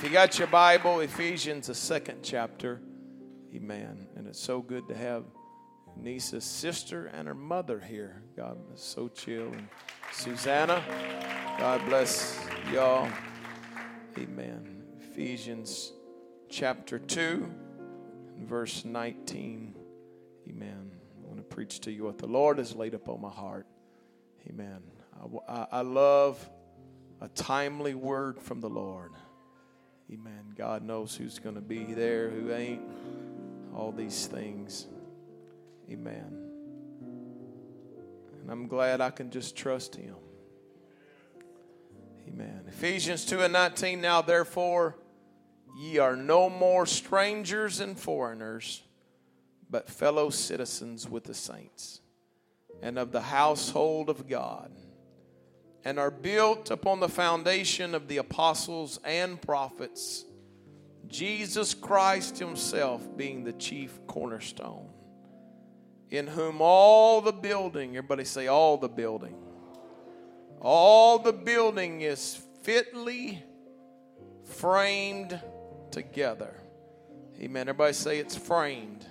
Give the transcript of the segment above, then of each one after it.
If you got your Bible, Ephesians, the second chapter. Amen. And it's so good to have Nisa's sister and her mother here. God is so chill. And Susanna, God bless y'all. Amen. Ephesians chapter 2, verse 19. Amen. I want to preach to you what the Lord has laid upon my heart. Amen. I, I, I love a timely word from the Lord. Amen. God knows who's going to be there, who ain't, all these things. Amen. And I'm glad I can just trust Him. Amen. Ephesians 2 and 19. Now, therefore, ye are no more strangers and foreigners, but fellow citizens with the saints and of the household of God and are built upon the foundation of the apostles and prophets, Jesus Christ Himself being the chief cornerstone, in whom all the building, everybody say, all the building, all the building is fitly framed together. Amen. Everybody say it's framed.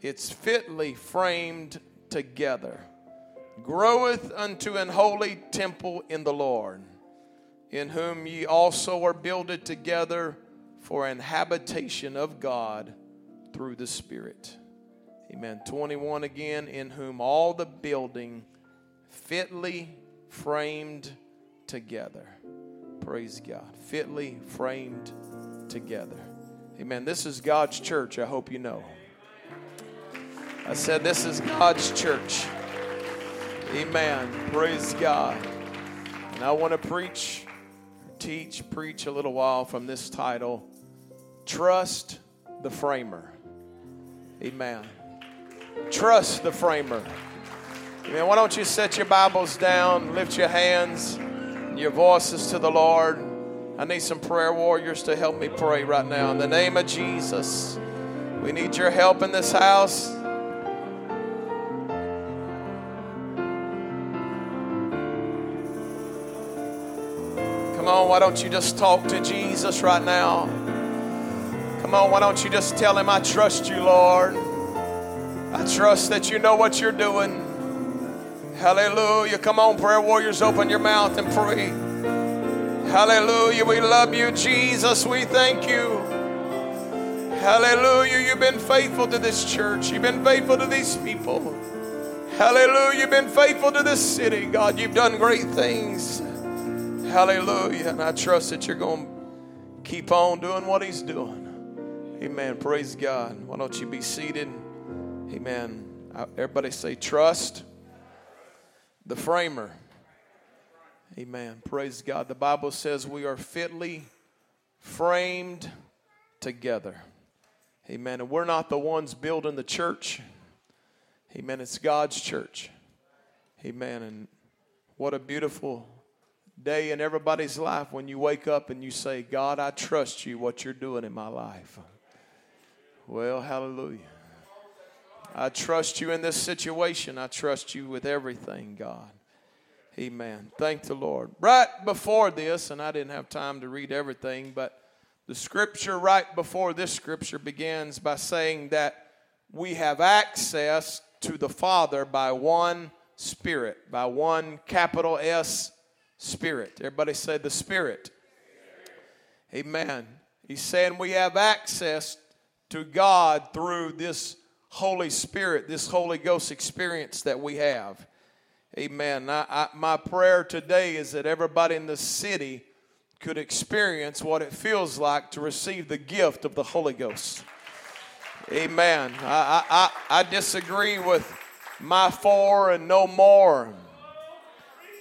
It's fitly framed together groweth unto an holy temple in the Lord, in whom ye also are builded together for an habitation of God through the Spirit. Amen. 21 again, in whom all the building fitly framed together. Praise God. Fitly framed together. Amen. This is God's church, I hope you know. I said, This is God's church. Amen. Praise God. And I want to preach, teach, preach a little while from this title Trust the Framer. Amen. Trust the Framer. Amen. Why don't you set your Bibles down, lift your hands, your voices to the Lord. I need some prayer warriors to help me pray right now. In the name of Jesus, we need your help in this house. Come on, why don't you just talk to Jesus right now? Come on, why don't you just tell him, I trust you, Lord. I trust that you know what you're doing. Hallelujah. Come on, prayer warriors, open your mouth and pray. Hallelujah. We love you, Jesus. We thank you. Hallelujah. You've been faithful to this church. You've been faithful to these people. Hallelujah. You've been faithful to this city. God, you've done great things. Hallelujah. And I trust that you're going to keep on doing what He's doing. Amen. Praise God. Why don't you be seated? Amen. Uh, everybody say, trust the framer. Amen. Praise God. The Bible says we are fitly framed together. Amen. And we're not the ones building the church. Amen. It's God's church. Amen. And what a beautiful day in everybody's life when you wake up and you say, God, I trust you, what you're doing in my life. Well, hallelujah. I trust you in this situation. I trust you with everything, God. Amen. Thank the Lord. Right before this, and I didn't have time to read everything, but the scripture right before this scripture begins by saying that we have access to the Father by one Spirit, by one capital S Spirit. Everybody say the Spirit. Amen. He's saying we have access to God through this Holy Spirit, this Holy Ghost experience that we have. Amen. I, I, my prayer today is that everybody in the city could experience what it feels like to receive the gift of the Holy Ghost. Amen. I, I, I disagree with my four and no more.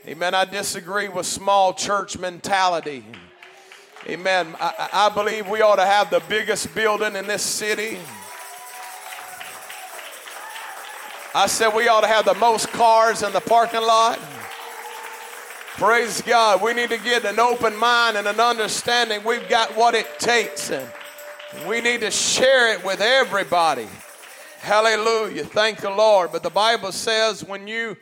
Amen. I disagree with small church mentality. Amen. I, I believe we ought to have the biggest building in this city. I said we ought to have the most cars in the parking lot. Praise God. We need to get an open mind and an understanding. We've got what it takes. And we need to share it with everybody. Hallelujah. Thank the Lord. But the Bible says when you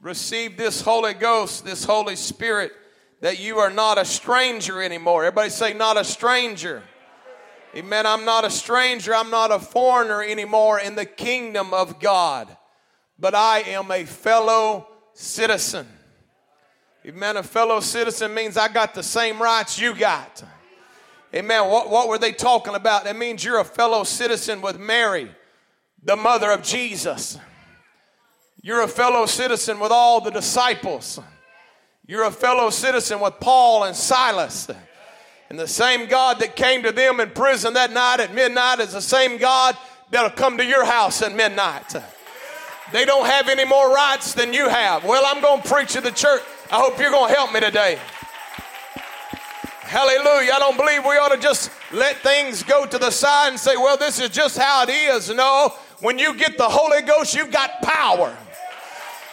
receive this Holy Ghost, this Holy Spirit, that you are not a stranger anymore. Everybody say, not a stranger. Amen. I'm not a stranger. I'm not a foreigner anymore in the kingdom of God, but I am a fellow citizen. Amen. A fellow citizen means I got the same rights you got. Amen. What, what were they talking about? That means you're a fellow citizen with Mary, the mother of Jesus. You're a fellow citizen with all the disciples. You're a fellow citizen with Paul and Silas. And the same God that came to them in prison that night at midnight is the same God that'll come to your house at midnight. They don't have any more rights than you have. Well, I'm going to preach to the church. I hope you're going to help me today. Hallelujah. I don't believe we ought to just let things go to the side and say, well, this is just how it is. No, when you get the Holy Ghost, you've got power.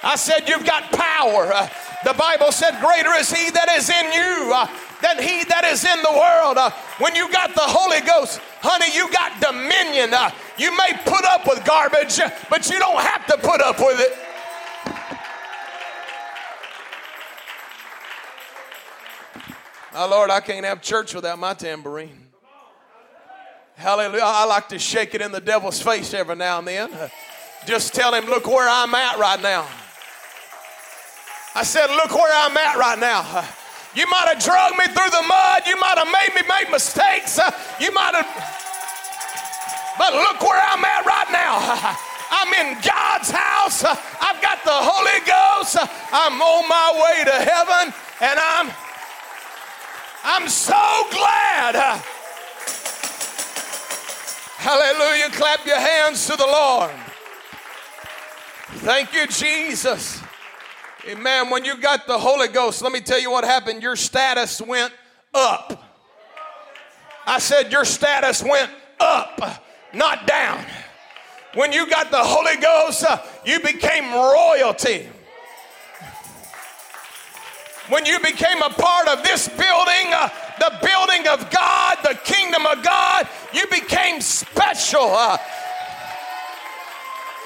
I said, you've got power. Uh, the Bible said, Greater is he that is in you uh, than he that is in the world. Uh, when you got the Holy Ghost, honey, you got dominion. You may put up with garbage, but you don't have to put up with it. My Lord, I can't have church without my tambourine. Hallelujah. I like to shake it in the devil's face every now and then. Just tell him, look where I'm at right now. I said, Look where I'm at right now. You might have drugged me through the mud. You might have made me make mistakes. You might have, but look where I'm at right now. I'm in God's house. I've got the Holy Ghost. I'm on my way to heaven, and I'm I'm so glad. Hallelujah. Clap your hands to the Lord. Thank you, Jesus. Amen. When you got the Holy Ghost, let me tell you what happened. Your status went up. I said, Your status went up, not down. When you got the Holy Ghost, uh, you became royalty. When you became a part of this building, uh, the building of God, the kingdom of God, you became special. Uh,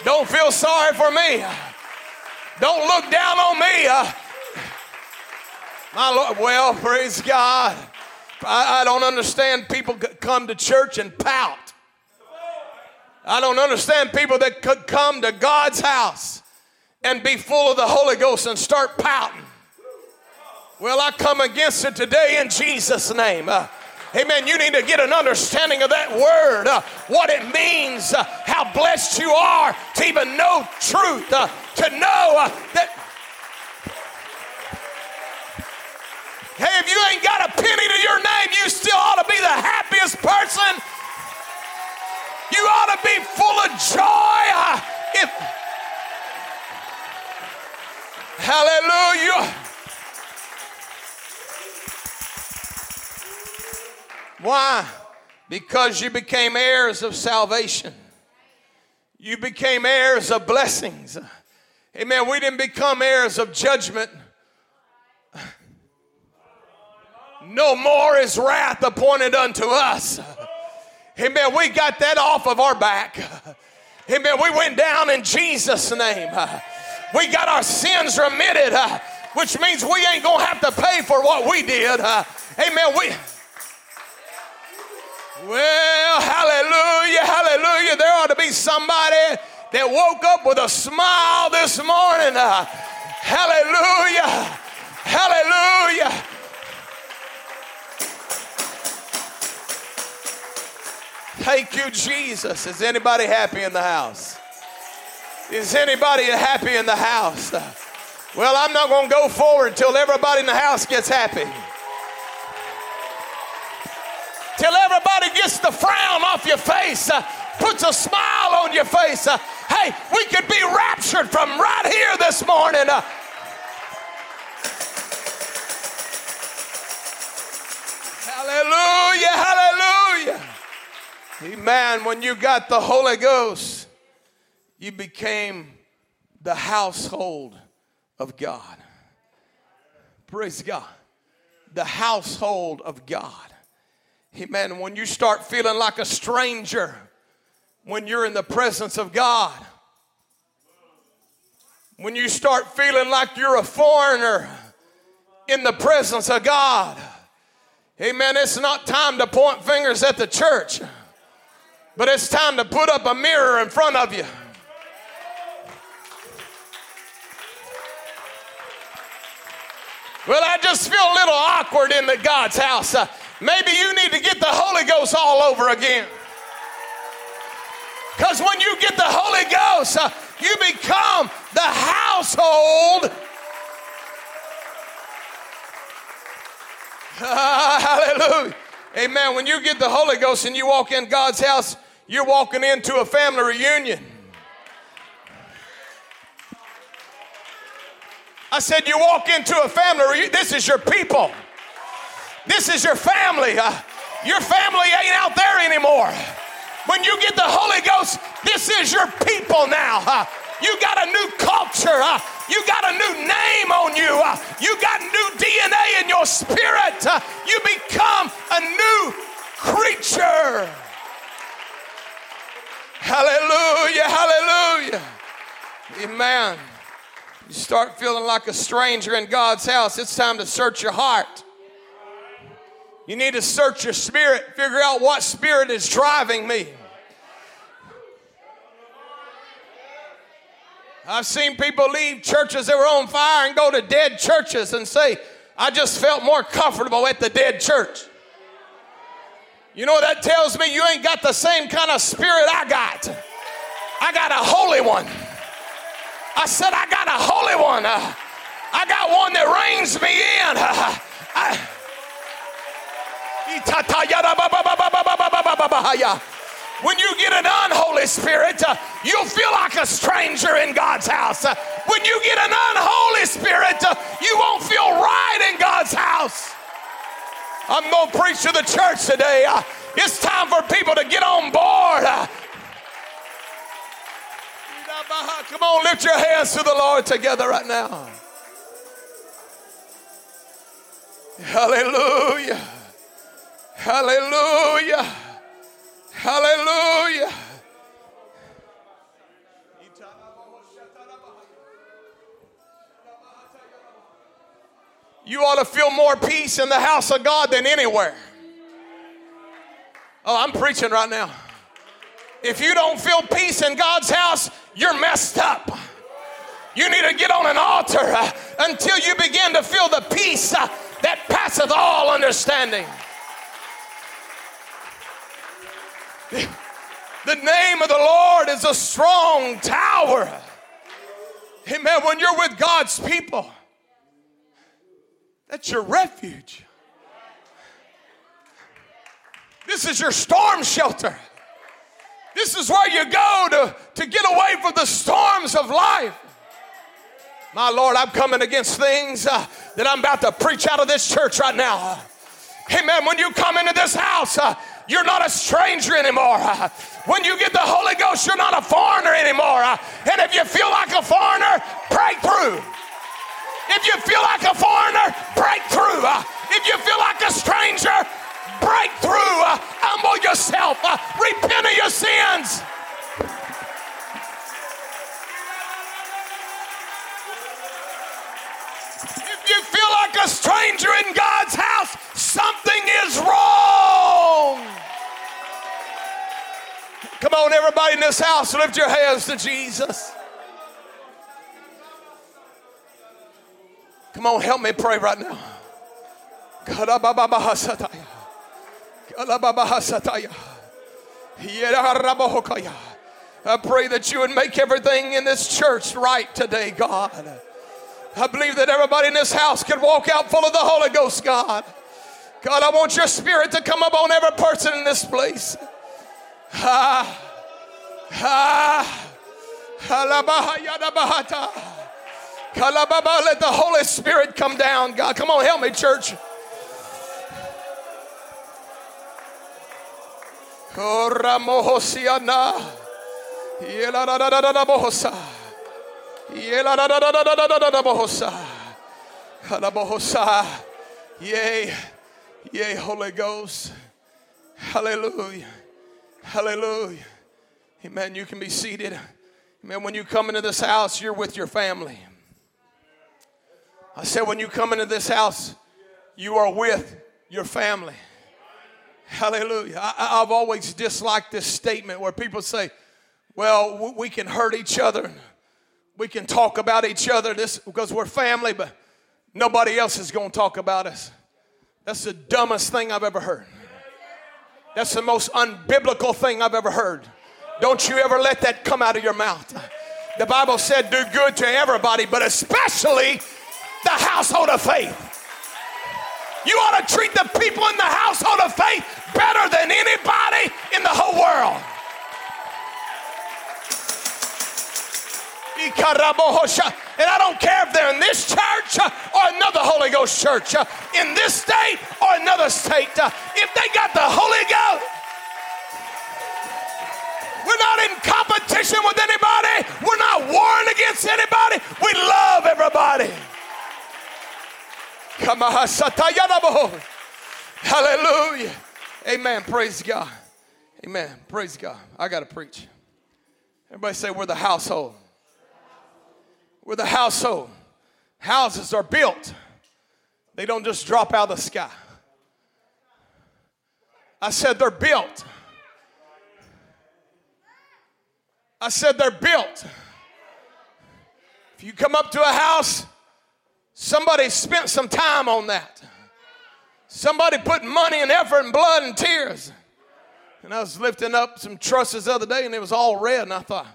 don't feel sorry for me. Don't look down on me. Uh, my Lord, well, praise God. I, I don't understand people come to church and pout. I don't understand people that could come to God's house and be full of the Holy Ghost and start pouting. Well, I come against it today in Jesus' name. Uh, Amen. You need to get an understanding of that word, uh, what it means, uh, how blessed you are to even know truth, uh, to know uh, that. Hey, if you ain't got a penny to your name, you still ought to be the happiest person. You ought to be full of joy. Uh, if, hallelujah. Why? Because you became heirs of salvation. You became heirs of blessings. Amen. We didn't become heirs of judgment. No more is wrath appointed unto us. Amen. We got that off of our back. Amen. We went down in Jesus' name. We got our sins remitted, which means we ain't going to have to pay for what we did. Amen. We. Well, hallelujah, hallelujah. There ought to be somebody that woke up with a smile this morning. Uh, hallelujah, hallelujah. Thank you, Jesus. Is anybody happy in the house? Is anybody happy in the house? Well, I'm not going to go forward until everybody in the house gets happy till everybody gets the frown off your face, uh, puts a smile on your face. Uh, hey, we could be raptured from right here this morning. Uh, hallelujah, hallelujah. Amen. When you got the Holy Ghost, you became the household of God. Praise God. The household of God. Amen. When you start feeling like a stranger when you're in the presence of God, when you start feeling like you're a foreigner in the presence of God. Amen. It's not time to point fingers at the church, but it's time to put up a mirror in front of you. Well, I just feel a little awkward in the God's house. Uh, Maybe you need to get the Holy Ghost all over again. Because when you get the Holy Ghost, uh, you become the household. hallelujah. Amen. When you get the Holy Ghost and you walk in God's house, you're walking into a family reunion. I said, You walk into a family, this is your people. This is your family. Uh, your family ain't out there anymore. When you get the Holy Ghost, this is your people now. Uh, you got a new culture. Uh, you got a new name on you. You got new DNA in your spirit. You become a new creature. Hallelujah, hallelujah. Amen. You start feeling like a stranger in God's house, it's time to search your heart. You need to search your spirit, figure out what spirit is driving me. I've seen people leave churches that were on fire and go to dead churches and say, I just felt more comfortable at the dead church. You know that tells me? You ain't got the same kind of spirit I got. I got a holy one. I said, I got a holy one. Uh, I got one that reins me in. I, when you get an unholy spirit, uh, you'll feel like a stranger in God's house. Uh, when you get an unholy spirit, uh, you won't feel right in God's house. I'm going to preach to the church today. It's time for people to get on board. Come on, lift your hands to the Lord together right now. Hallelujah. Hallelujah. Hallelujah. You ought to feel more peace in the house of God than anywhere. Oh, I'm preaching right now. If you don't feel peace in God's house, you're messed up. You need to get on an altar uh, until you begin to feel the peace uh, that passeth all understanding. The name of the Lord is a strong tower. Amen. When you're with God's people, that's your refuge. This is your storm shelter. This is where you go to, to get away from the storms of life. My Lord, I'm coming against things uh, that I'm about to preach out of this church right now. Amen. When you come into this house, uh, you're not a stranger anymore. When you get the Holy Ghost, you're not a foreigner anymore. And if you feel like a foreigner, break through. If you feel like a foreigner, break through. If you feel like a stranger, breakthrough. Uh, humble yourself. Repent of your sins. You feel like a stranger in God's house, something is wrong. Come on, everybody in this house, lift your hands to Jesus. Come on, help me pray right now. I pray that you would make everything in this church right today, God. I believe that everybody in this house can walk out full of the Holy Ghost, God. God, I want your spirit to come up on every person in this place. Ah, ah, let the Holy Spirit come down, God. Come on, help me, church. Koramohosiana. Yay, yay, Holy Ghost. Hallelujah. Hallelujah. Amen. You can be seated. Amen. When you come into this house, you're with your family. I said, when you come into this house, you are with your family. Hallelujah. I, have always disliked this statement where people say, well, we can hurt each other we can talk about each other this because we're family, but nobody else is going to talk about us. That's the dumbest thing I've ever heard. That's the most unbiblical thing I've ever heard. Don't you ever let that come out of your mouth. The Bible said, do good to everybody, but especially the household of faith. You ought to treat the people in the household of faith better than anybody in the whole world. And I don't care if they're in this church uh, or another Holy Ghost church, uh, in this state or another state. Uh, if they got the Holy Ghost, we're not in competition with anybody. We're not warring against anybody. We love everybody. Hallelujah. Amen. Praise God. Amen. Praise God. I got to preach. Everybody say, We're the household. We're the household. Houses are built, they don't just drop out of the sky. I said they're built. I said they're built. If you come up to a house, somebody spent some time on that. Somebody put money and effort and blood and tears. And I was lifting up some trusses the other day and it was all red, and I thought,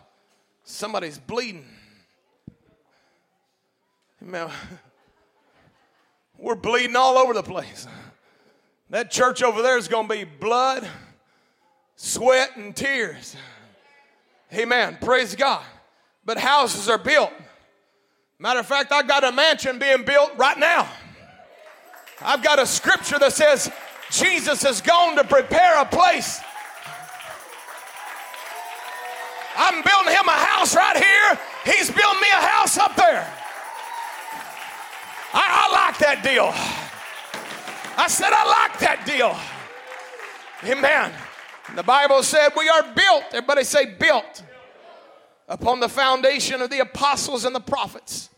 somebody's bleeding. Man, we're bleeding all over the place. That church over there is going to be blood, sweat, and tears. Amen. Praise God. But houses are built. Matter of fact, I got a mansion being built right now. I've got a scripture that says Jesus has gone to prepare a place. I'm building him a house right here. He's building me a house up there. I, I like that deal. I said, I like that deal. Amen. The Bible said we are built. Everybody say built upon the foundation of the apostles and the prophets.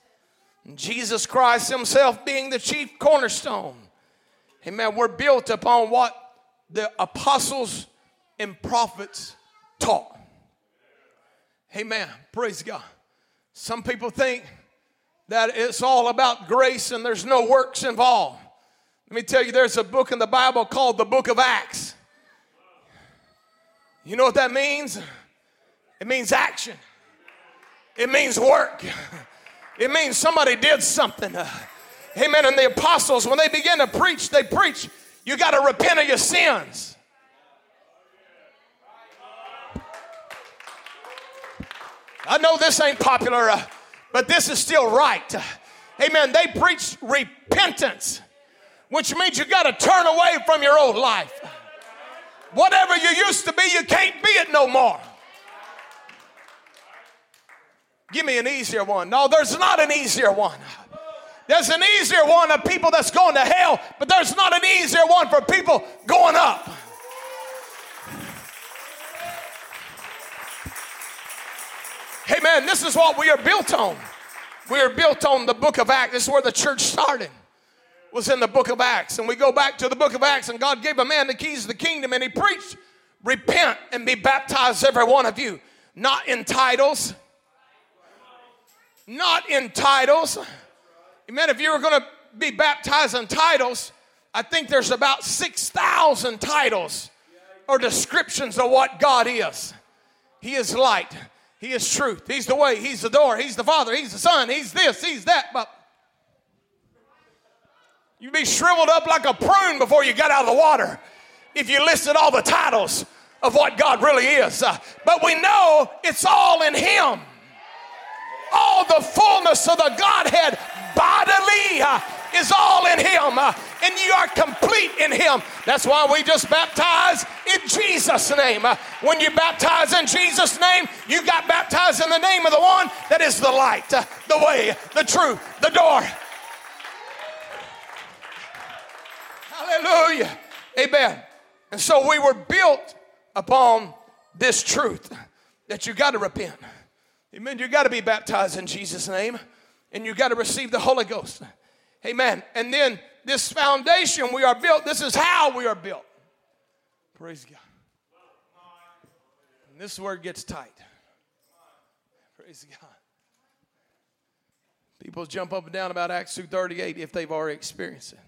Jesus Christ Himself being the chief cornerstone. Amen. We're built upon what the apostles and prophets taught. Amen. Praise God. Some people think that it's all about grace and there's no works involved. Let me tell you, there's a book in the Bible called the Book of Acts. You know what that means? It means action, it means work, it means somebody did something. Amen. And the apostles, when they began to preach, they preach, you got to repent of your sins. I know this ain't popular, uh, but this is still right. Amen. They preach repentance, which means you got to turn away from your old life. Whatever you used to be, you can't be it no more. Give me an easier one. No, there's not an easier one. There's an easier one of people that's going to hell, but there's not an easier one for people going up. Hey man, this is what we are built on. We are built on the book of Acts. This is where the church started was in the book of Acts. And we go back to the book of Acts, and God gave a man the keys of the kingdom, and he preached, Repent and be baptized, every one of you. Not in titles. Not in titles. Amen. If you were going to be baptized in titles, I think there's about 6,000 titles or descriptions of what God is. He is light. He is truth. He's the way. He's the door. He's the Father. He's the Son. He's this. He's that. But You'd be shriveled up like a prune before you got out of the water if you listed all the titles of what God really is. Uh, but we know it's all in Him. All the fullness of the Godhead bodily uh, is all in Him. Uh, and you are complete in Him. That's why we just baptize in Jesus' name. Uh, when you baptize in Jesus' name, you got baptized in the name of the one that is the light, uh, the way, the truth, the door, Hallelujah. Amen. And so we were built upon this truth that you got to repent. Amen. You got to be baptized in Jesus' name and you got to receive the Holy Ghost. Amen. And then this foundation we are built, this is how we are built. Praise God. And this it gets tight. Praise God. People jump up and down about Acts 2.38 if they've already experienced it.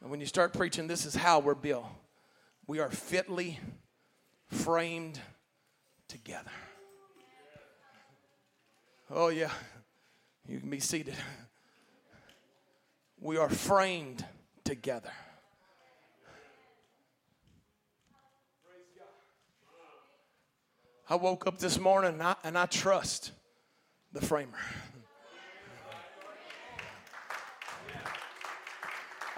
And when you start preaching, this is how we're built. We are fitly framed together. Oh, yeah. You can be seated. We are framed together. I woke up this morning and I, and I trust the framer.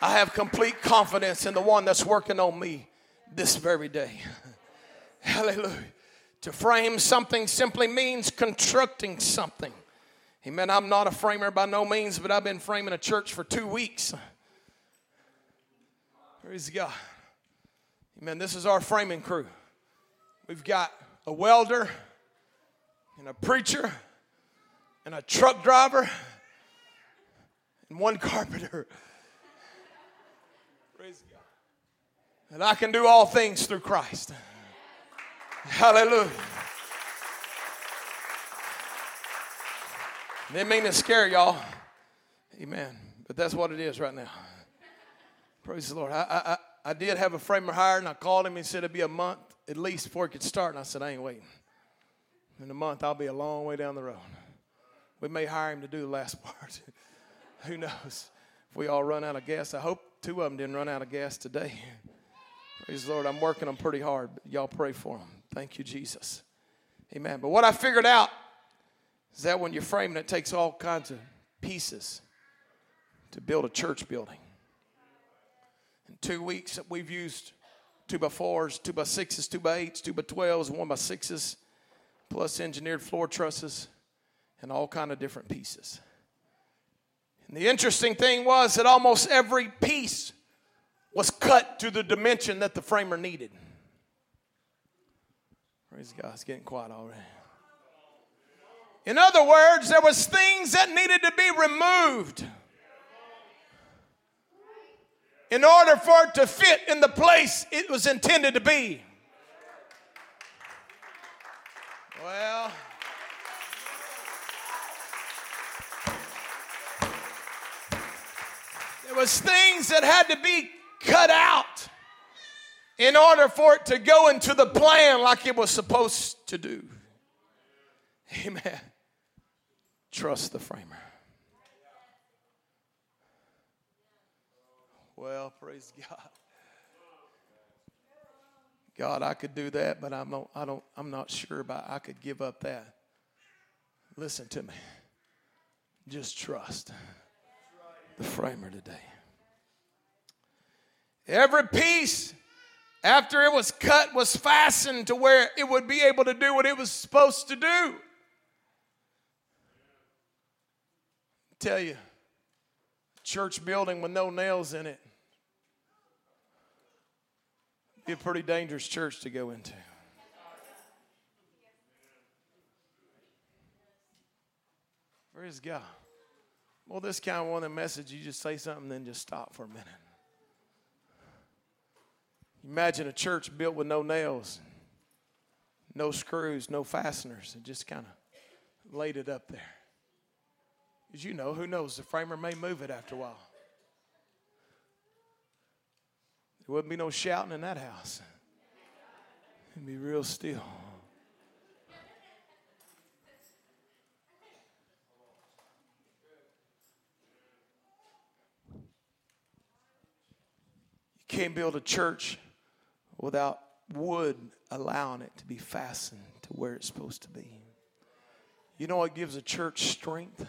I have complete confidence in the one that's working on me this very day. Hallelujah. To frame something simply means constructing something. Amen. I'm not a framer by no means, but I've been framing a church for two weeks. Praise God. Amen. This is our framing crew. We've got a welder and a preacher and a truck driver and one carpenter. Praise God. And I can do all things through Christ. Hallelujah. Didn't mean to scare y'all. Amen. But that's what it is right now. Praise the Lord. I, I, I did have a framer hired, and I called him. He said it'd be a month at least before it could start. And I said, I ain't waiting. In a month, I'll be a long way down the road. We may hire him to do the last part. Who knows? If we all run out of gas, I hope two of them didn't run out of gas today. Praise the Lord. I'm working them pretty hard. Y'all pray for them. Thank you, Jesus. Amen. But what I figured out is that when you're framing, it takes all kinds of pieces to build a church building. In two weeks, we've used two by fours, two by sixes, two by eights, two by twelves, one by sixes, plus engineered floor trusses, and all kind of different pieces. And the interesting thing was that almost every piece was cut to the dimension that the framer needed. Praise God, it's getting quiet already. In other words, there was things that needed to be removed in order for it to fit in the place it was intended to be. Well, there was things that had to be cut out in order for it to go into the plan like it was supposed to do. Amen. Trust the framer. Well, praise God. God, I could do that, but I'm not, I don't, I'm not sure about I could give up that. Listen to me. Just trust the framer today. Every piece after it was cut was fastened to where it would be able to do what it was supposed to do. Tell you, church building with no nails in it be a pretty dangerous church to go into. Praise God. Well, this kind of one of the message, you just say something, then just stop for a minute. Imagine a church built with no nails, no screws, no fasteners, and just kind of laid it up there. As you know, who knows? The framer may move it after a while. There wouldn't be no shouting in that house. It'd be real still. You can't build a church without wood allowing it to be fastened to where it's supposed to be. You know what gives a church strength?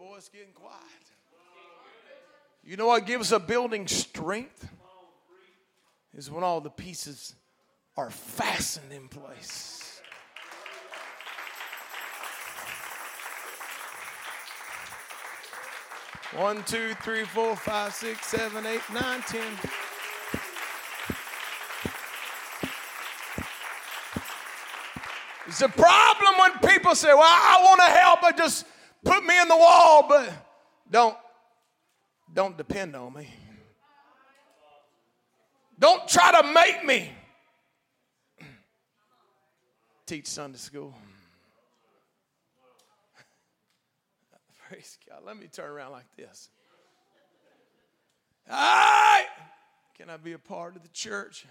boy, getting quiet. You know what gives a building strength? Is when all the pieces are fastened in place. One, two, three, four, five, six, seven, eight, nine, ten. It's a problem when people say, Well, I want to help, but just put me in the wall, but don't don't depend on me. Don't try to make me teach Sunday school. Praise God. Let me turn around like this. Right. Can I be a part of the church?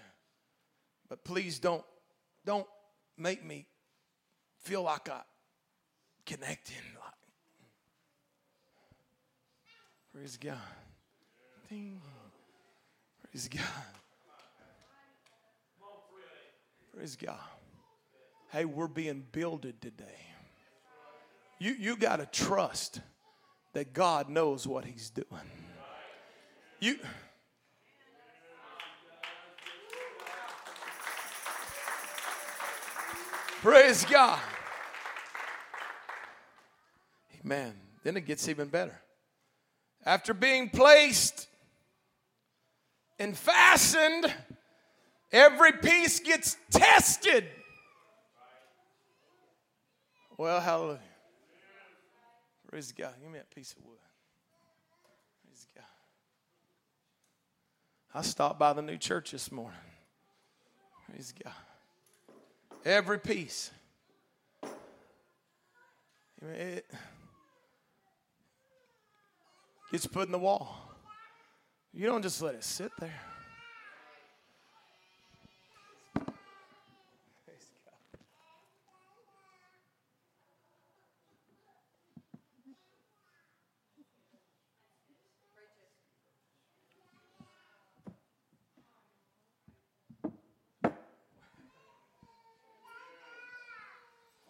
But please don't don't make me feel like I connecting. Like, praise God. Ding. Praise God. Praise God. Hey, we're being builded today. You, you got to trust that God knows what He's doing. You. Praise God. Amen. Then it gets even better. After being placed and fastened, every piece gets tested. Well, hallelujah. Praise God. Give me that piece of wood. Praise God. I stopped by the new church this morning. Praise God. Every piece. Gets put in the wall. You don't just let it sit there.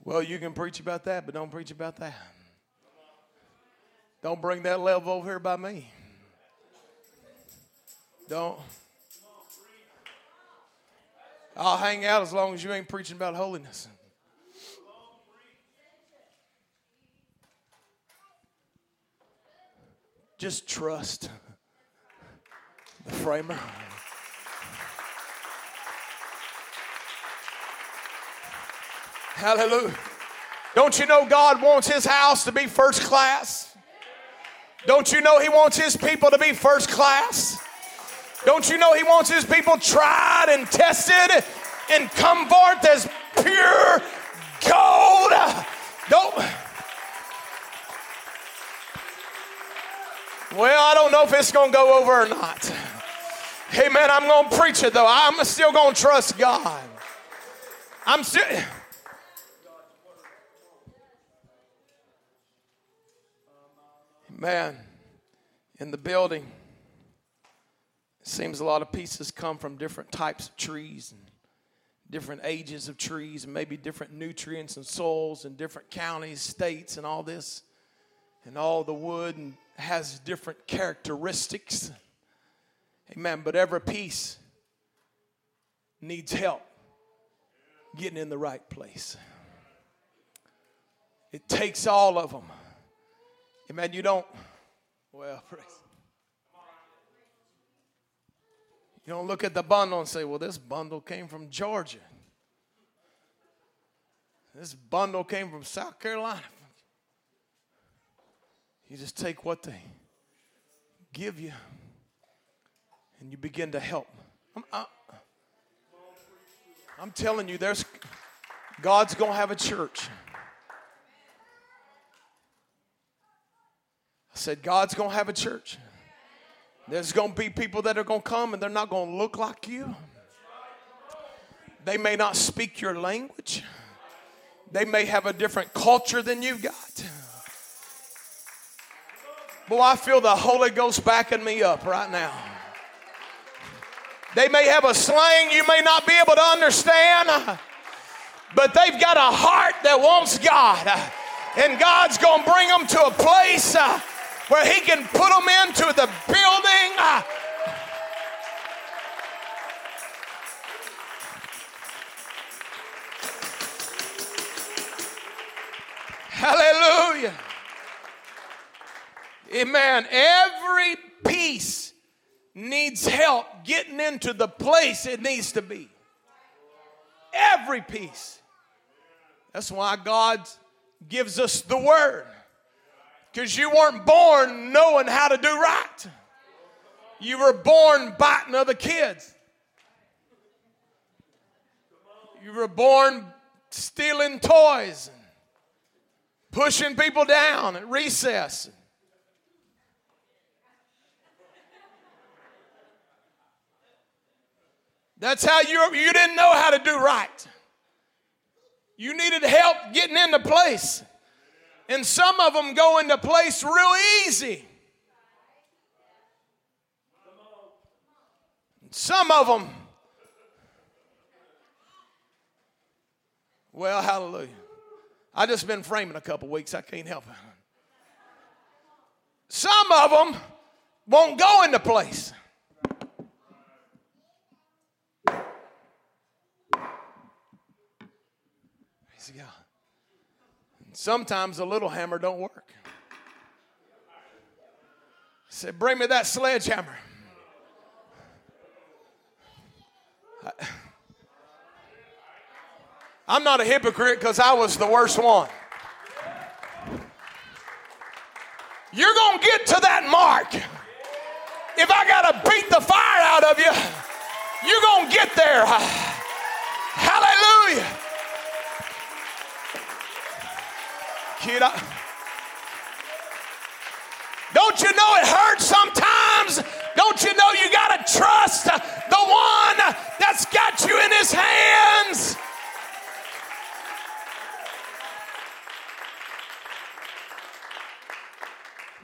Well, you can preach about that, but don't preach about that. Don't bring that level over here by me. Don't. I'll hang out as long as you ain't preaching about holiness. Just trust the framer. Hallelujah. Don't you know God wants his house to be first class? Don't you know he wants his people to be first class? Don't you know he wants his people tried and tested and come forth as pure gold? Don't. Well, I don't know if it's going to go over or not. Hey, man, I'm going to preach it though. I'm still going to trust God. I'm still. Man, in the building, it seems a lot of pieces come from different types of trees and different ages of trees and maybe different nutrients and soils and different counties, states, and all this. And all the wood has different characteristics. Amen. But every piece needs help getting in the right place. It takes all of them Amen. You don't, well, praise. You don't look at the bundle and say, well, this bundle came from Georgia. This bundle came from South Carolina. You just take what they give you and you begin to help. I'm, I, I'm telling you, there's God's going to have a church. I said, God's going to have a church. There's going to be people that are going to come and they're not going to look like you. They may not speak your language. They may have a different culture than you've got. Boy, I feel the Holy Ghost backing me up right now. They may have a slang you may not be able to understand, but they've got a heart that wants God. And God's going to bring them to a place where He can put them into the building. Ah. Hallelujah. Amen. Every piece needs help getting into the place it needs to be. Every piece. That's why God gives us the word. Because you weren't born knowing how to do right. You were born biting other kids. You were born stealing toys and pushing people down at recess. That's how you, you didn't know how to do right. You needed help getting into place. And some of them go into place real easy. Some of them, well, hallelujah. I just been framing a couple weeks. I can't help it. Some of them won't go into place. Sometimes a little hammer don't work. I said, bring me that sledgehammer. I, I'm not a hypocrite because I was the worst one. You're going to get to that mark. If I got to beat the fire out of you, you're going to get there. Hallelujah. Kid, I, don't you know it hurts sometimes? Don't you know you got to trust the one that's got you in his hands?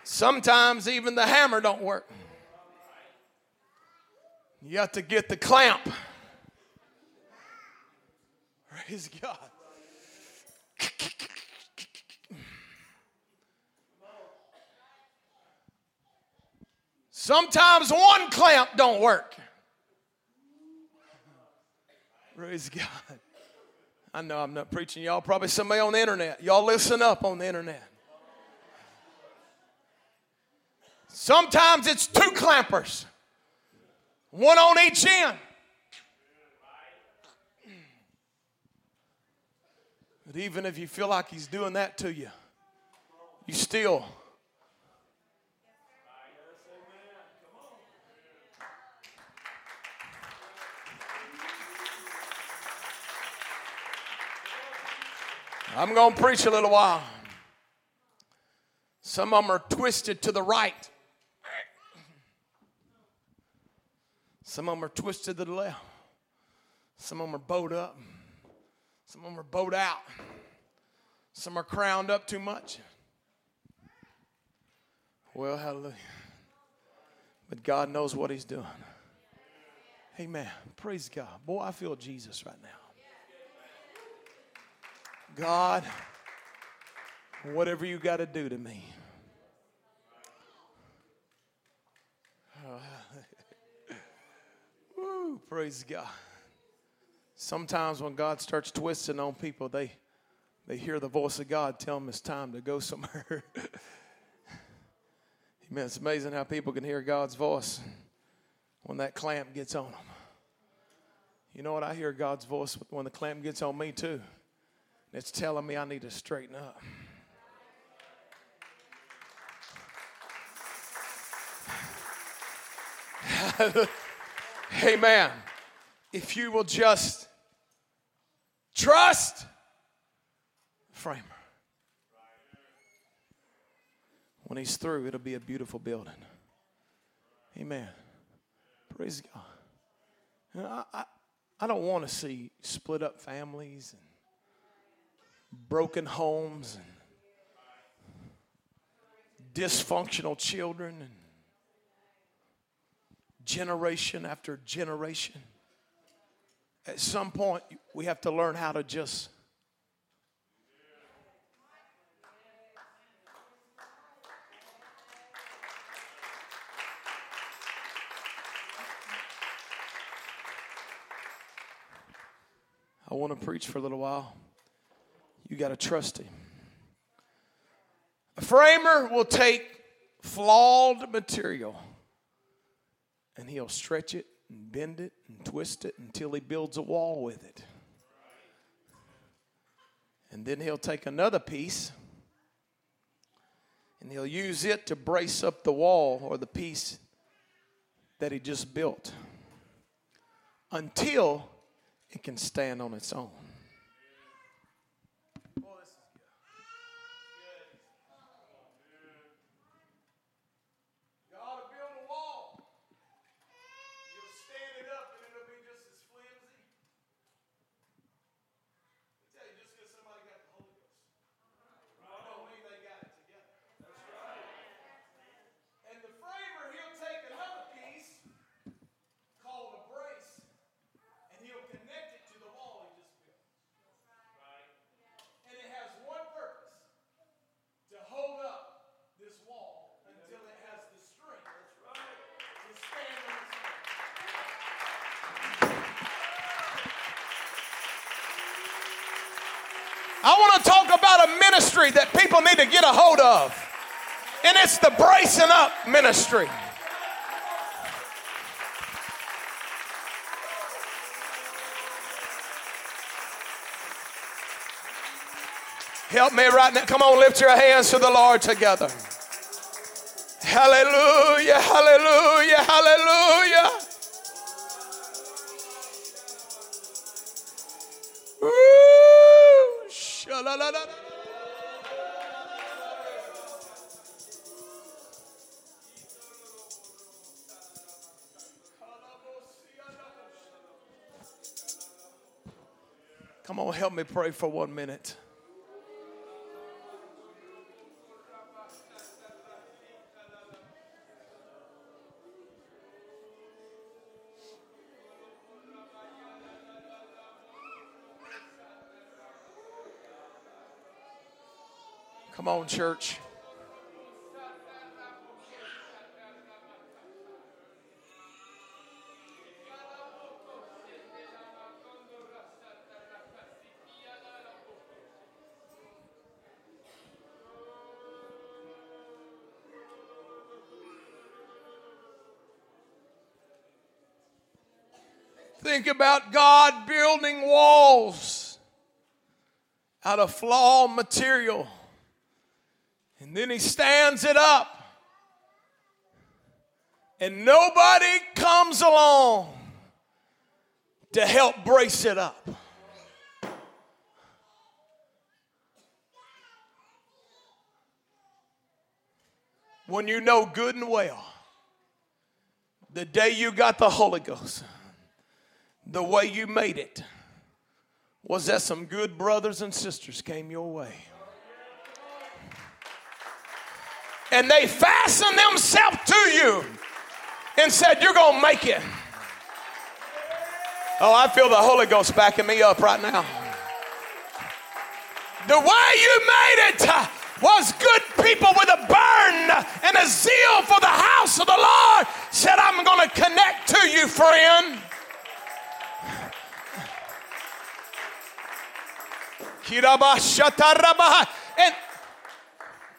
Sometimes even the hammer don't work. You have to get the clamp. Praise God. Sometimes one clamp don't work. Praise God. I know I'm not preaching y'all, probably somebody on the internet. Y'all listen up on the internet. Sometimes it's two clampers, one on each end. But even if you feel like he's doing that to you, you still I'm going to preach a little while. Some of them are twisted to the right. Some of them are twisted to the left. Some of them are bowed up. Some of them are bowed out. Some are crowned up too much. Well, hallelujah. But God knows what He's doing. Amen. Praise God. Boy, I feel Jesus right now. God, whatever you got to do to me. Woo, praise God. Sometimes when God starts twisting on people, they they hear the voice of God tell them it's time to go somewhere. Amen. It's amazing how people can hear God's voice when that clamp gets on them. You know what? I hear God's voice when the clamp gets on me too. It's telling me I need to straighten up. Amen. If you will just trust framer. When he's through, it'll be a beautiful building. Amen. Praise God. I, I, I don't want to see split up families and broken homes and dysfunctional children and generation after generation. At some point, we have to learn how to just I want to preach for a little while. You got to trust Him. A framer will take flawed material and he'll stretch it and bend it and twist it until he builds a wall with it. And then he'll take another piece And he'll use it to brace up the wall or the piece that he just built until it can stand on its own. I want to talk about a ministry that people need to get a hold of, and it's the bracing up ministry. Help me right now. Come on, lift your hands to the Lord together. Hallelujah, hallelujah, hallelujah. Come on, help me pray for one minute. Come on, church. Think about God building walls out of flawed material. And then he stands it up. And nobody comes along to help brace it up. When you know good and well, the day you got the Holy Ghost, the way you made it was that some good brothers and sisters came your way. And they fastened themselves to you and said, You're going to make it. Oh, I feel the Holy Ghost backing me up right now. The way you made it uh, was good people with a burn and a zeal for the house of the Lord said, I'm going to connect to you, friend. And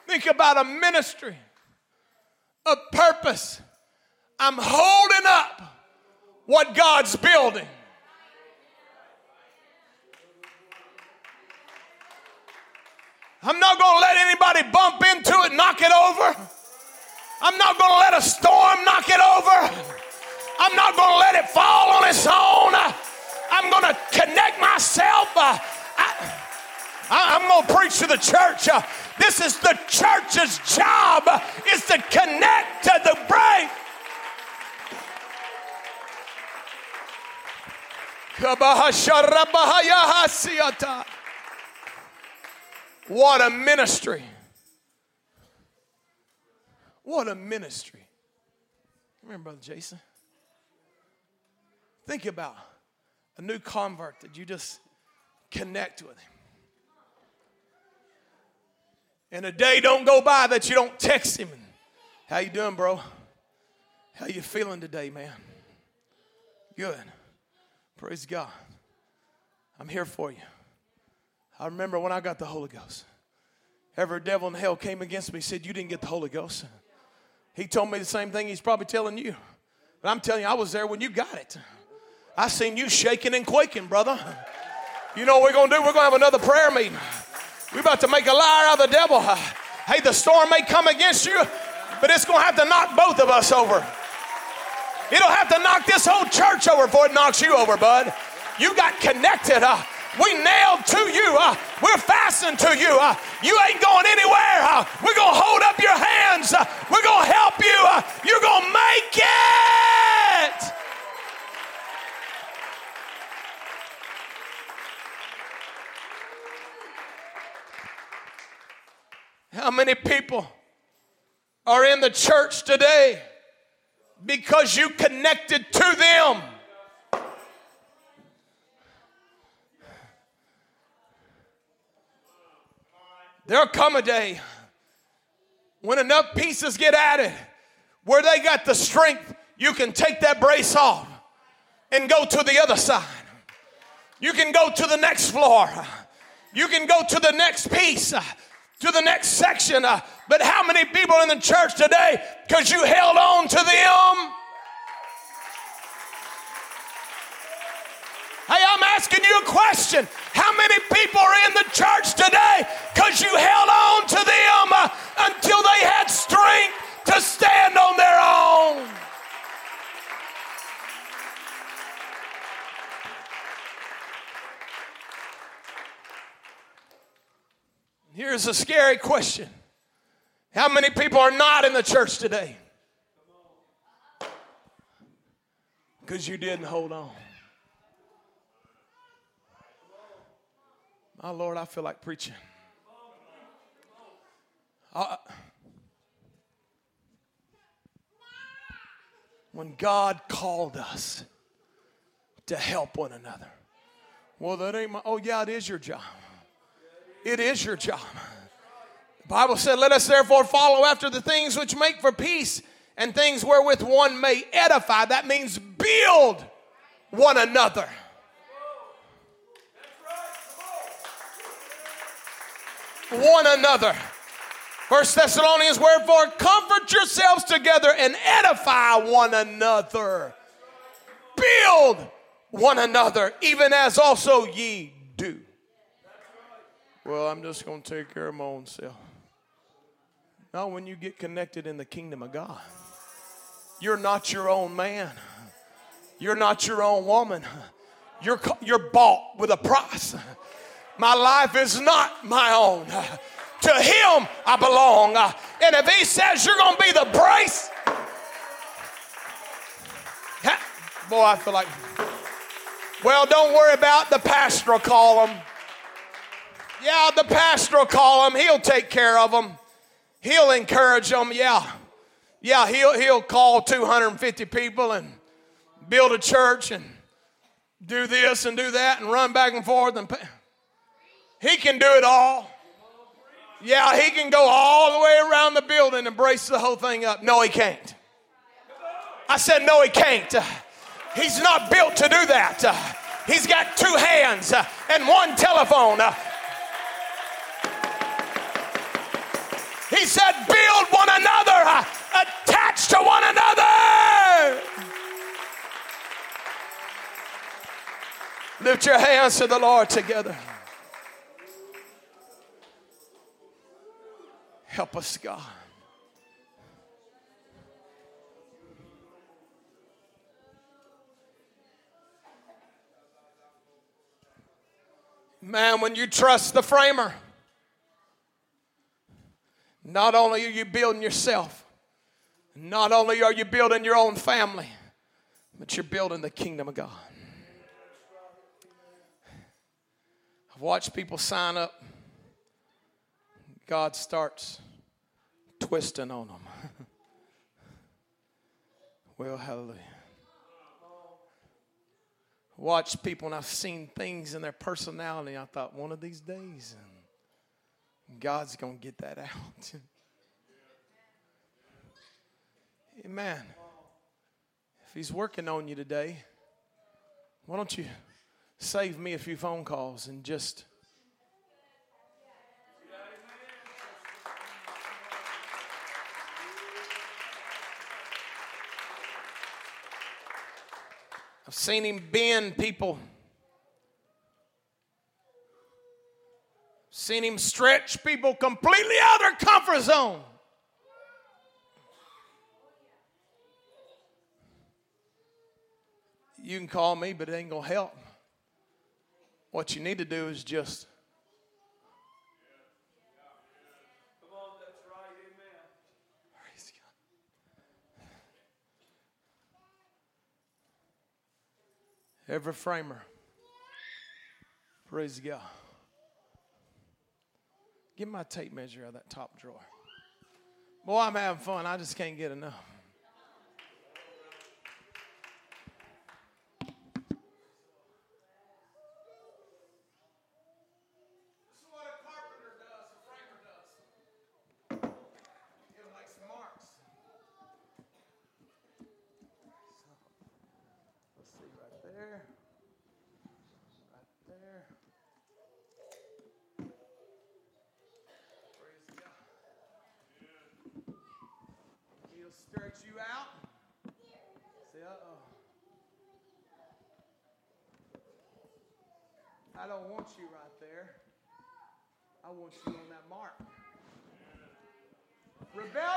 think about a ministry, a purpose. I'm holding up what God's building. I'm not going to let anybody bump into it, knock it over. I'm not going to let a storm knock it over. I'm not going to let it fall on its own. I'm going to connect myself. Uh, I, I'm going to preach to the church. Uh, this is the church's job is to connect to the brain. What a ministry. What a ministry. Remember, Brother Jason? Think about a new convert that you just connect with him. And a day don't go by that you don't text him. How you doing, bro? How you feeling today, man? Good. Praise God. I'm here for you. I remember when I got the Holy Ghost. Every devil in hell came against me, said, You didn't get the Holy Ghost. He told me the same thing he's probably telling you. But I'm telling you, I was there when you got it. I seen you shaking and quaking, brother. You know what we're going to do? We're going to have another prayer meeting. We're about to make a liar out of the devil. Hey, the storm may come against you, but it's going to have to knock both of us over. It'll have to knock this whole church over before it knocks you over, bud. You got connected. Uh, we nailed to you. Uh, we're fastened to you. Uh, you ain't going anywhere. Uh, we're going to hold up your hands. Uh, we're going to help people are in the church today because you connected to them? There'll come a day when enough pieces get added where they got the strength, you can take that brace off and go to the other side. You can go to the next floor. You can go to the next piece, to the next section. But how many people in the church today, because you held on to them, Hey, I'm asking you a question. How many people are in the church today because you held on to them uh, until they had strength to stand on their own? Here's a scary question How many people are not in the church today? Because you didn't hold on. My Lord, I feel like preaching. I, when God called us to help one another. Well, that ain't my, oh, yeah, it is your job. It is your job. The Bible said, Let us therefore follow after the things which make for peace and things wherewith one may edify. That means build one another. one another. First Thessalonians, wherefore comfort yourselves together and edify one another. Build one another, even as also ye do. Well, I'm just going to take care of my own self. Now, when you get connected in the kingdom of God, you're not your own man. You're not your own woman. You're, you're bought with a price. My life is not my own. To Him I belong. And if He says you're going to be the brace, boy, I feel like, well, don't worry about the pastoral column. Yeah, the pastor will call column, he'll take care of them. He'll encourage them. Yeah. Yeah, he'll, he'll call 250 people and build a church and do this and do that and run back and forth and pay. He can do it all. Yeah, he can go all the way around the building and brace the whole thing up. No, he can't. I said, no, he can't. He's not built to do that. He's got two hands and one telephone. He said, build one another, attached to one another. Lift your hands to the Lord together. Help us, God. Man, when you trust the framer, not only are you building yourself, not only are you building your own family, but you're building the kingdom of God. I've watched people sign up. God starts twisting on them. well, hallelujah. Watch people, and I've seen things in their personality. I thought one of these days, God's going to get that out. Amen. If He's working on you today, why don't you save me a few phone calls and just I've seen him bend people. Seen him stretch people completely out of their comfort zone. You can call me, but it ain't going to help. What you need to do is just. Every framer. Praise God. Get my tape measure out of that top drawer. Boy, I'm having fun. I just can't get enough. This is what a carpenter does, a framer does. Give like some marks. Let's see right there. Right there. Praise God. He'll stretch you out. Say, uh oh. I don't want you right there. I want you on that mark. Rebellion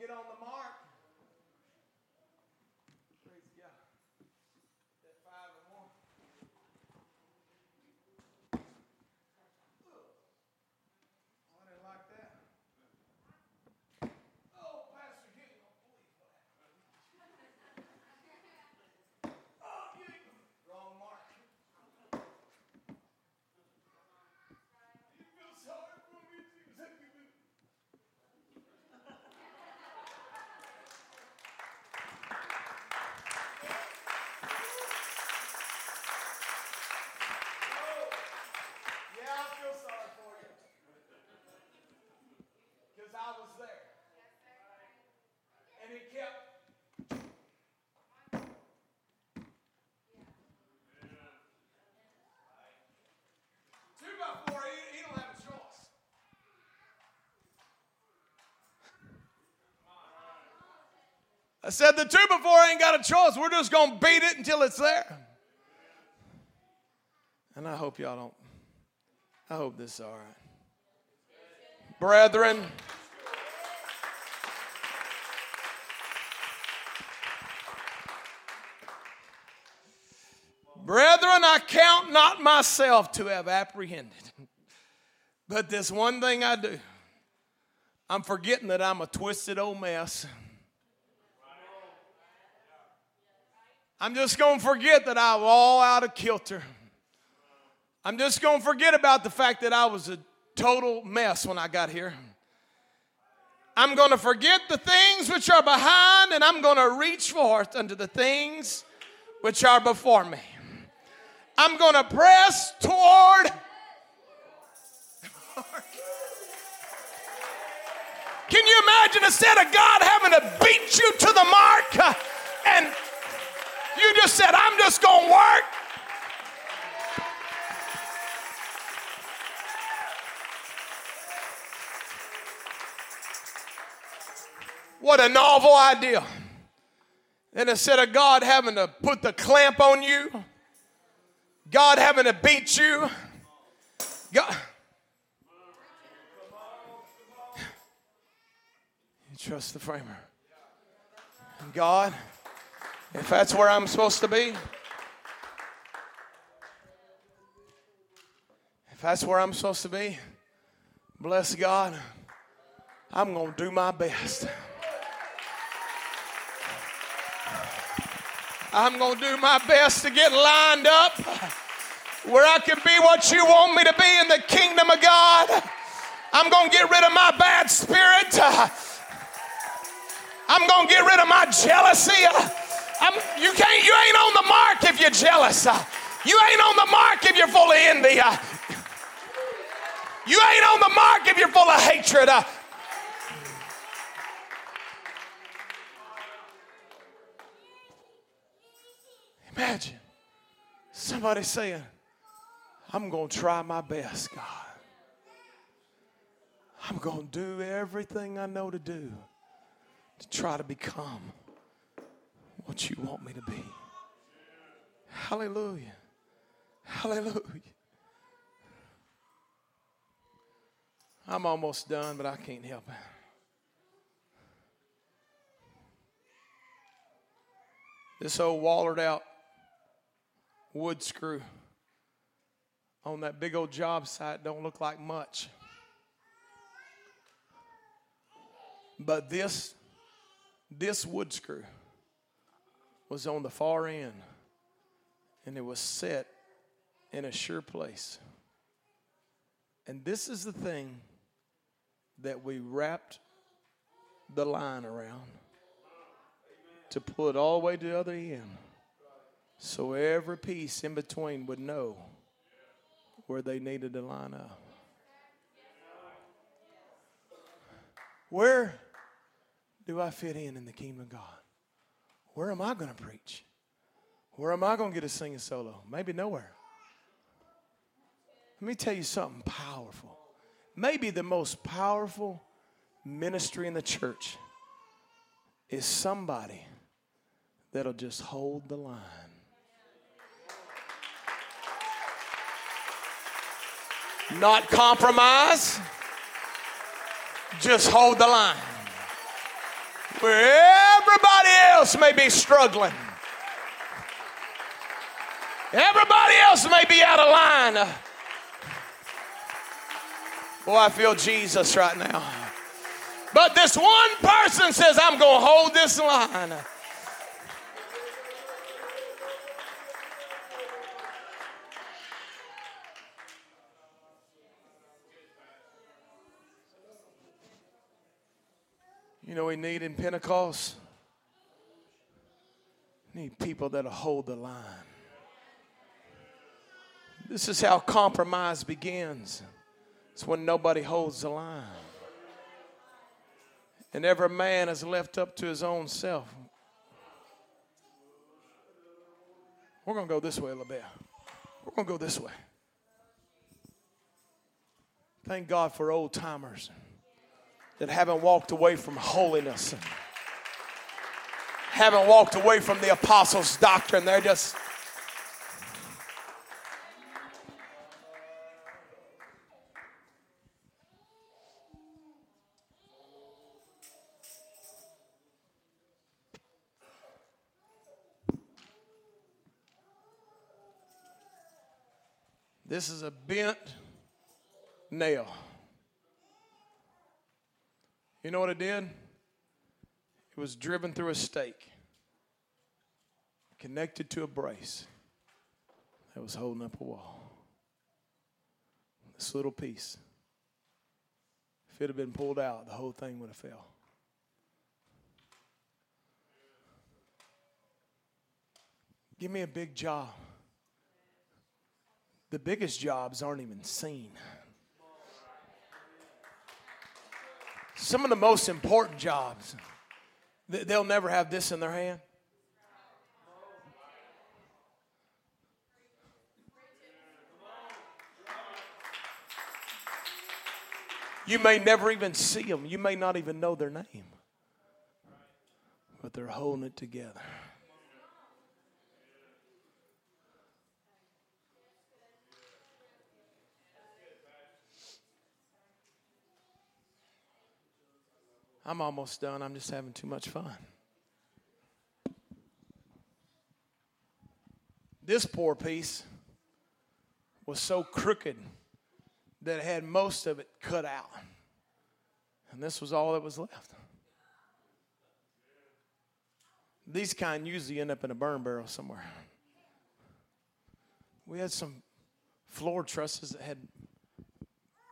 get on the mark, praise God. That five and one. Oh, I didn't like that. Oh, Pastor Hill, please. Oh, you wrong mark. You feel sorry for me, Jesus. Yeah, I feel sorry for you. Because I was there. Kept. Two by four, he, he don't have a choice. I said the two by four ain't got a choice. We're just to beat it until it's there. And I hope y'all don't. I hope this is all right. Brethren, brethren, I count not myself to have apprehended. But this one thing I do, I'm forgetting that I'm a twisted old mess. I'm just going to forget that I'm all out of kilter. I'm just going to forget about the fact that I was a total mess when I got here. I'm going to forget the things which are behind and I'm going to reach forth unto the things which are before me. I'm going to press toward. Can you imagine instead of God having to beat you to the mark uh, and you just said, I'm just going to work? What a novel idea. And instead of God having to put the clamp on you, God having to beat you, God. You trust the framer. And God, if that's where I'm supposed to be, if that's where I'm supposed to be, bless God, I'm going to do my best. I'm going to do my best to get lined up where I can be what you want me to be in the kingdom of God. I'm going to get rid of my bad spirit. I'm going to get rid of my jealousy. I'm, you can't, you ain't on the mark if you're jealous. You ain't on the mark if you're full of envy. You ain't on the mark if you're full of hatred. Imagine somebody saying, I'm going to try my best, God. I'm going to do everything I know to do to try to become what you want me to be. Hallelujah. Hallelujah. I'm almost done, but I can't help it. This old wallered out wood screw on that big old job site don't look like much. But this this wood screw was on the far end and it was set in a sure place. And this is the thing that we wrapped the line around to pull it all the way to the other end so every piece in between would know where they needed to line up. Where do I fit in in the kingdom of God? Where am I going to preach? Where am I going to get a singing solo? Maybe nowhere. Let me tell you something powerful. Maybe the most powerful ministry in the church is somebody that'll just hold the line. Not compromise, just hold the line. Where everybody else may be struggling, everybody else may be out of line. Boy, I feel Jesus right now. But this one person says, I'm going to hold this line. You know, we need in Pentecost, need people that'll hold the line. This is how compromise begins. It's when nobody holds the line. And every man is left up to his own self. We're going to go this way bit. We're going to go this way. Thank God for old timers that haven't walked away from holiness, haven't walked away from the apostles' doctrine. They're just This is a bent nail. You know what it did? It was driven through a stake, connected to a brace that was holding up a wall. This little piece. If it had been pulled out, the whole thing would have fell. Give me a big job the biggest jobs aren't even seen. Some of the most important jobs, they'll never have this in their hand. You may never even see them. You may not even know their name. But they're holding it together. I'm almost done. I'm just having too much fun. This poor piece was so crooked that it had most of it cut out. And this was all that was left. These kind usually end up in a burn barrel somewhere. We had some floor trusses that had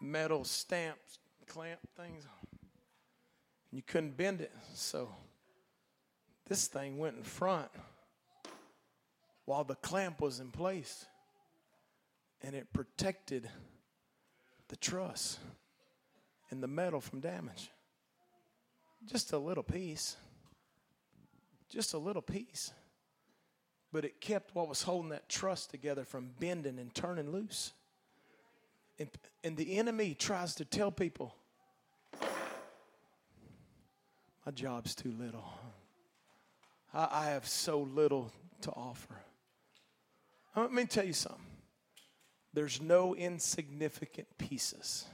metal stamps clamp things. You couldn't bend it. So this thing went in front while the clamp was in place. And it protected the truss and the metal from damage. Just a little piece. Just a little piece. But it kept what was holding that truss together from bending and turning loose. And, and the enemy tries to tell people, my job's too little. I, I have so little to offer. Uh, let me tell you something. There's no insignificant pieces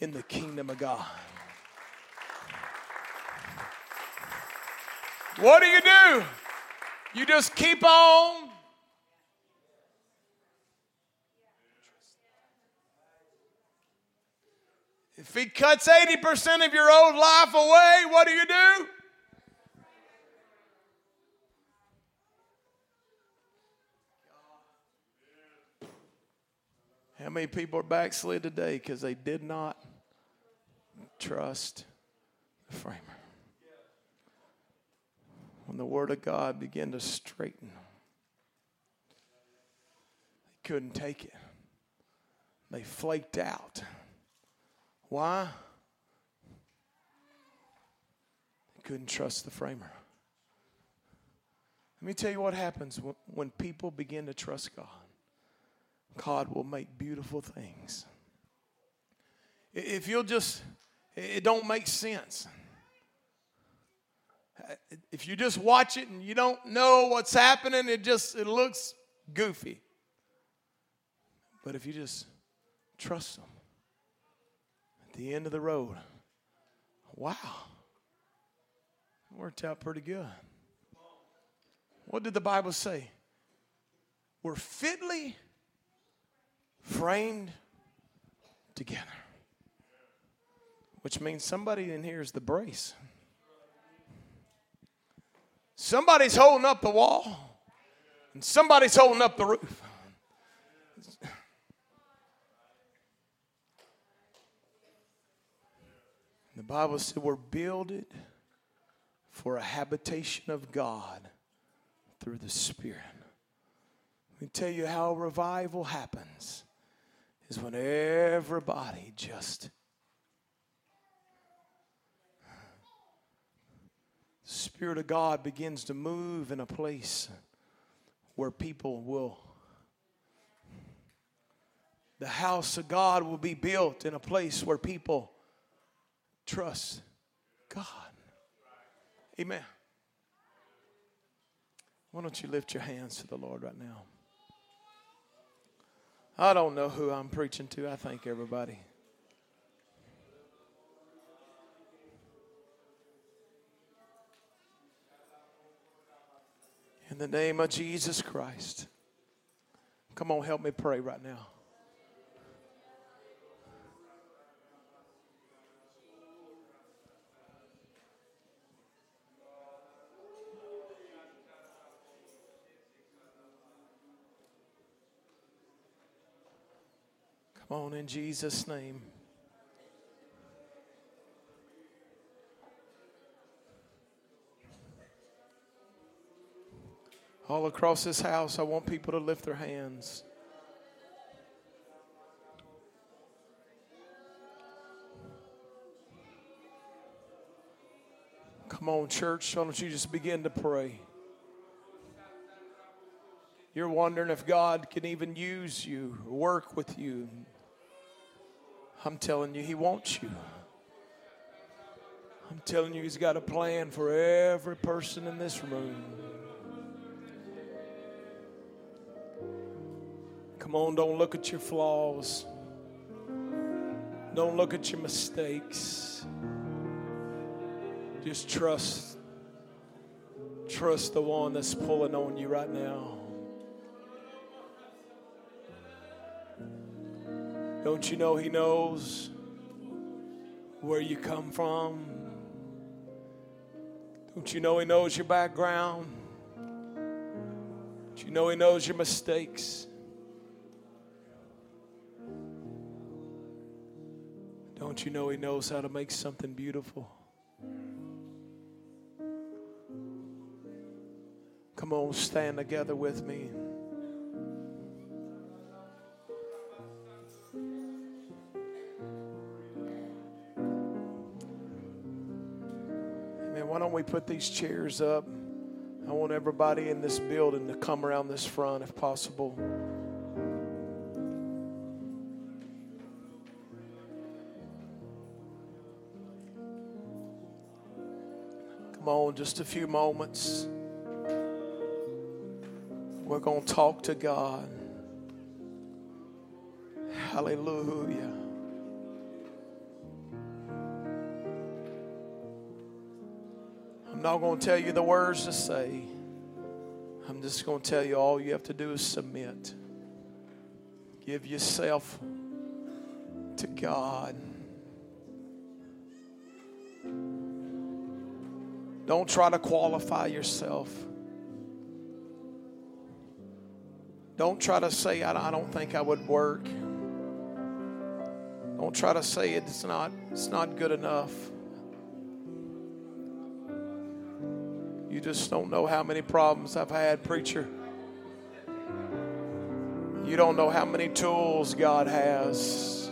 in the kingdom of God. What do you do? You just keep on. If he cuts 80% of your old life away, what do you do? How many people are backslid today because they did not trust the framer? When the Word of God began to straighten, they couldn't take it. They flaked out. Why? They couldn't trust the framer. Let me tell you what happens when people begin to trust God. God will make beautiful things. If you'll just, it don't make sense. If you just watch it and you don't know what's happening, it just it looks goofy. But if you just trust them, the end of the road, wow, worked out pretty good. What did the Bible say? We're fitly framed together. Which means somebody in here is the brace. Somebody's holding up the wall, and somebody's holding up the roof. Bible said we're builded for a habitation of God through the Spirit. Let me tell you how revival happens is when everybody just the Spirit of God begins to move in a place where people will the house of God will be built in a place where people trust God. Amen. Why don't you lift your hands to the Lord right now? I don't know who I'm preaching to. I thank everybody. In the name of Jesus Christ. Come on, help me pray right now. On, in Jesus' name. All across this house, I want people to lift their hands. Come on, church. Why don't you just begin to pray? You're wondering if God can even use you, work with you. I'm telling you, He wants you. I'm telling you, He's got a plan for every person in this room. Come on, don't look at your flaws. Don't look at your mistakes. Just trust. Trust the one that's pulling on you right now. Don't you know He knows where you come from? Don't you know He knows your background? Don't you know He knows your mistakes? Don't you know He knows how to make something beautiful? Come on, stand together with me. We put these chairs up? I want everybody in this building to come around this front if possible. Come on, just a few moments. We're going to talk to God. Hallelujah. I'm not going to tell you the words to say. I'm just going to tell you all you have to do is submit. Give yourself to God. Don't try to qualify yourself. Don't try to say, I don't think I would work. Don't try to say it's not, it's not good enough. You just don't know how many problems I've had, preacher. You don't know how many tools God has.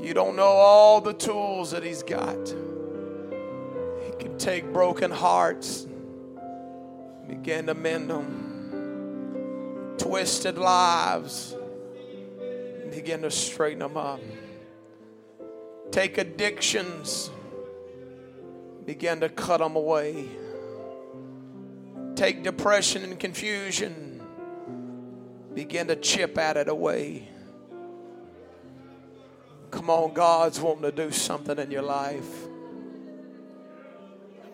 You don't know all the tools that He's got. He can take broken hearts, begin to mend them, twisted lives, begin to straighten them up. Take addictions begin to cut them away. Take depression and confusion, begin to chip at it away. Come on, God's wanting to do something in your life.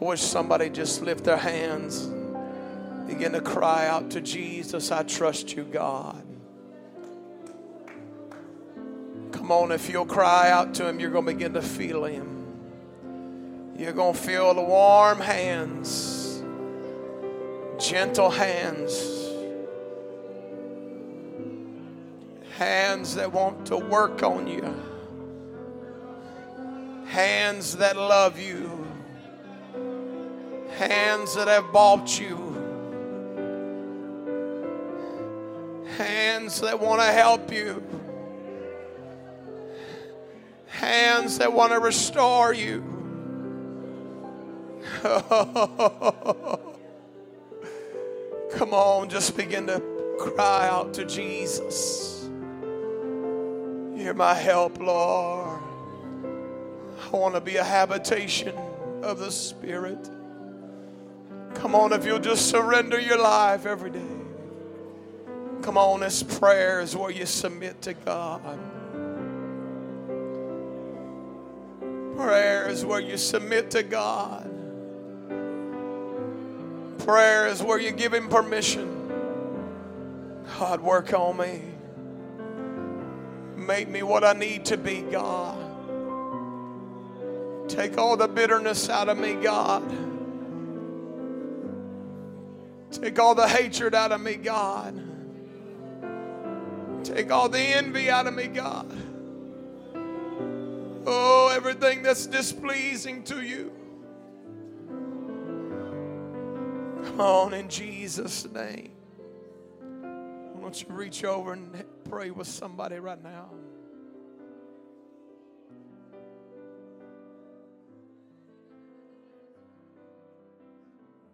I wish somebody just lift their hands, begin to cry out to Jesus, I trust you, God. Come on, if you'll cry out to Him, you're going to begin to feel Him. You're going to feel the warm hands, gentle hands, hands that want to work on you, hands that love you, hands that have bought you, hands that want to help you, hands that want to restore you. Come on, just begin to cry out to Jesus. You're my help, Lord. I want to be a habitation of the Spirit. Come on, if you'll just surrender your life every day. Come on, this prayer is where you submit to God. Prayer is where you submit to God. Prayer is where you give Him permission. God, work on me. Make me what I need to be, God. Take all the bitterness out of me, God. Take all the hatred out of me, God. Take all the envy out of me, God. Oh, everything that's displeasing to you. Come on in Jesus' name. Why don't you reach over and pray with somebody right now?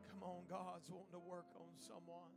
Come on, God's wanting to work on someone.